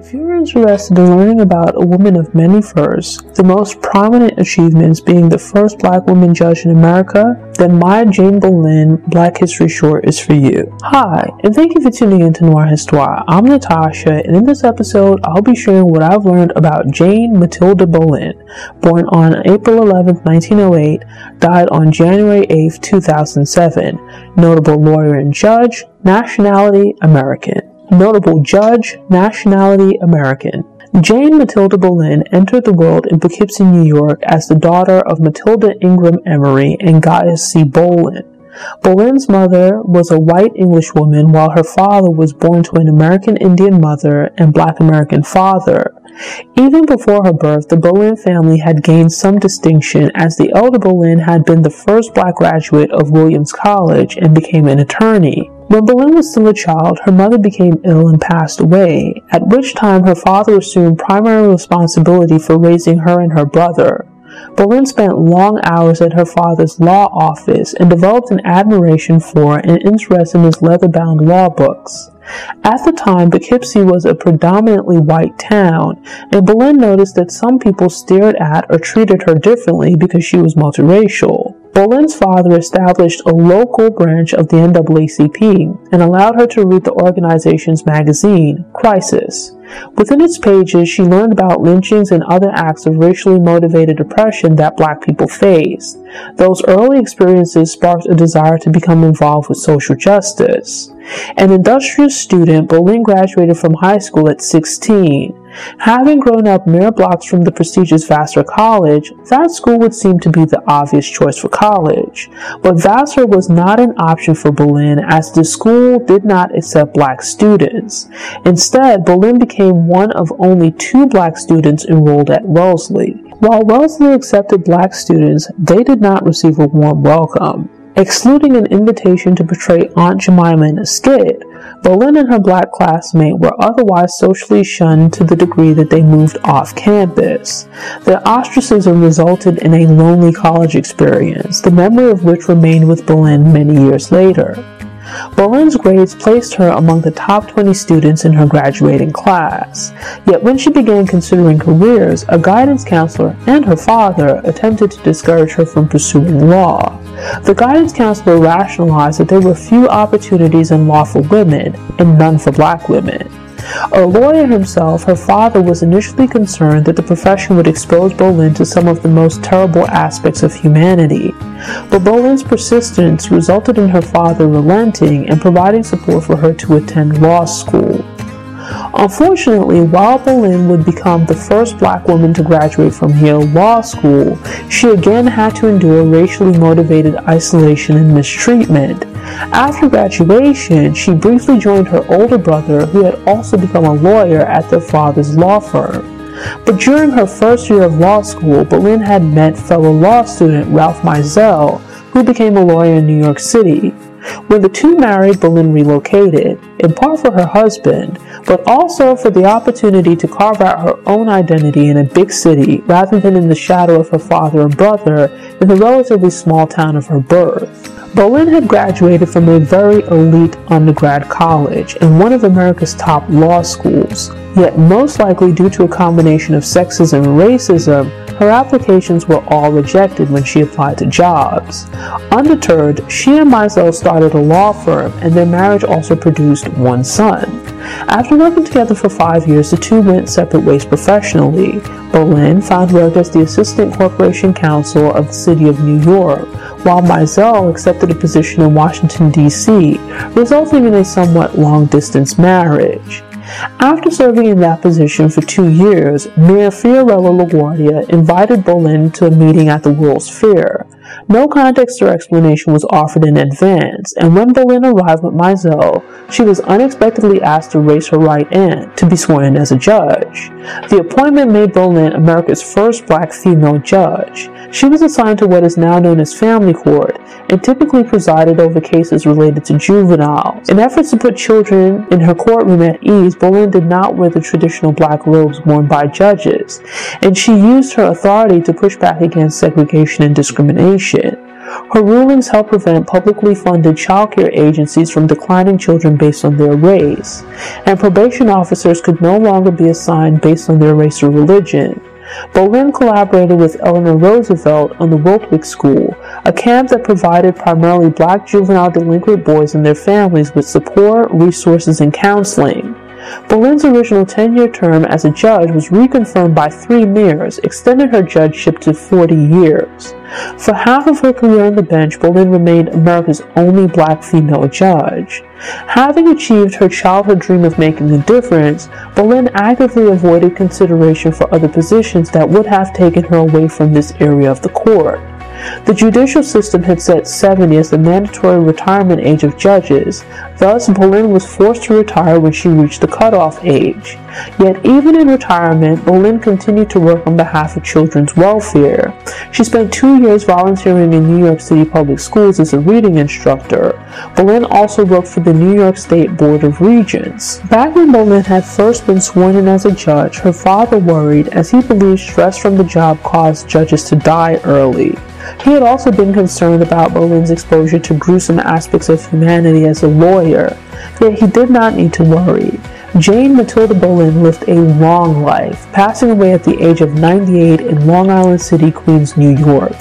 If you're interested in learning about a woman of many firsts, the most prominent achievements being the first black woman judge in America, then Maya Jane Bolin Black History Short is for you. Hi, and thank you for tuning in to Noir Histoire. I'm Natasha, and in this episode, I'll be sharing what I've learned about Jane Matilda Bolin, born on April 11, 1908, died on January 8, 2007, notable lawyer and judge, nationality American. Notable judge, nationality American. Jane Matilda Bolin entered the world in Poughkeepsie, New York as the daughter of Matilda Ingram Emery and Gaius C. Bolin. Bolin's mother was a white English woman while her father was born to an American Indian mother and black American father. Even before her birth, the Bolin family had gained some distinction as the elder Bolin had been the first black graduate of Williams College and became an attorney. When Bolin was still a child, her mother became ill and passed away, at which time her father assumed primary responsibility for raising her and her brother. Bolin spent long hours at her father's law office and developed an admiration for and interest in his leather-bound law books. At the time, Poughkeepsie was a predominantly white town, and Bolin noticed that some people stared at or treated her differently because she was multiracial. Bolin's father established a local branch of the NAACP and allowed her to read the organization's magazine, Crisis. Within its pages, she learned about lynchings and other acts of racially motivated oppression that black people faced. Those early experiences sparked a desire to become involved with social justice. An industrious student, Bolin graduated from high school at 16. Having grown up mere blocks from the prestigious Vassar College, that school would seem to be the obvious choice for college. But Vassar was not an option for Bolin as the school did not accept black students. Instead, Bolin became one of only two black students enrolled at Wellesley. While Wellesley accepted black students, they did not receive a warm welcome. Excluding an invitation to portray Aunt Jemima in a skit, Bolin and her black classmate were otherwise socially shunned to the degree that they moved off campus. Their ostracism resulted in a lonely college experience, the memory of which remained with Bolin many years later. Bolin's grades placed her among the top 20 students in her graduating class. Yet when she began considering careers, a guidance counselor and her father attempted to discourage her from pursuing law. The guidance counselor rationalized that there were few opportunities in law for women and none for black women. A lawyer himself, her father was initially concerned that the profession would expose Bolin to some of the most terrible aspects of humanity. But Bolin's persistence resulted in her father relenting and providing support for her to attend law school. Unfortunately, while Bolin would become the first black woman to graduate from Yale Law School, she again had to endure racially motivated isolation and mistreatment. After graduation, she briefly joined her older brother, who had also become a lawyer at their father's law firm. But during her first year of law school, Bolin had met fellow law student Ralph Mizelle, who became a lawyer in New York City. When the two married, Bolin relocated, in part for her husband, but also for the opportunity to carve out her own identity in a big city rather than in the shadow of her father and brother in the relatively small town of her birth. Bolin had graduated from a very elite undergrad college and one of America's top law schools, yet most likely due to a combination of sexism and racism, her applications were all rejected when she applied to jobs. Undeterred, she and Mizelle started a law firm, and their marriage also produced one son. After working together for five years, the two went separate ways professionally. Bolin found work as the assistant corporation counsel of the city of New York, while Mizelle accepted a position in Washington, D.C., resulting in a somewhat long distance marriage. After serving in that position for two years, Mayor Fiorello LaGuardia invited Bolin to a meeting at the World's Fair. No context or explanation was offered in advance, and when Bolin arrived with Mizelle, she was unexpectedly asked to raise her right hand to be sworn in as a judge. The appointment made Bolin America's first black female judge. She was assigned to what is now known as family court and typically presided over cases related to juveniles. In efforts to put children in her courtroom at ease, Bolin did not wear the traditional black robes worn by judges, and she used her authority to push back against segregation and discrimination. Her rulings helped prevent publicly funded child care agencies from declining children based on their race, and probation officers could no longer be assigned based on their race or religion. Bolin collaborated with Eleanor Roosevelt on the Wiltwyck School, a camp that provided primarily black juvenile delinquent boys and their families with support, resources, and counseling. Bolin's original 10-year term as a judge was reconfirmed by three mayors, extending her judgeship to 40 years. For half of her career on the bench, Bolin remained America's only black female judge. Having achieved her childhood dream of making a difference, Bolin actively avoided consideration for other positions that would have taken her away from this area of the court. The judicial system had set 70 as the mandatory retirement age of judges, thus Bolin was forced to retire when she reached the cutoff age. Yet even in retirement, Bolin continued to work on behalf of children's welfare. She spent two years volunteering in New York City public schools as a reading instructor. Bolin also worked for the New York State Board of Regents. Back when Bolin had first been sworn in as a judge, her father worried as he believed stress from the job caused judges to die early. He had also been concerned about Bolin's exposure to gruesome aspects of humanity as a lawyer, yet he did not need to worry. Jane Matilda Bolin lived a long life, passing away at the age of 98 in Long Island City, Queens, New York.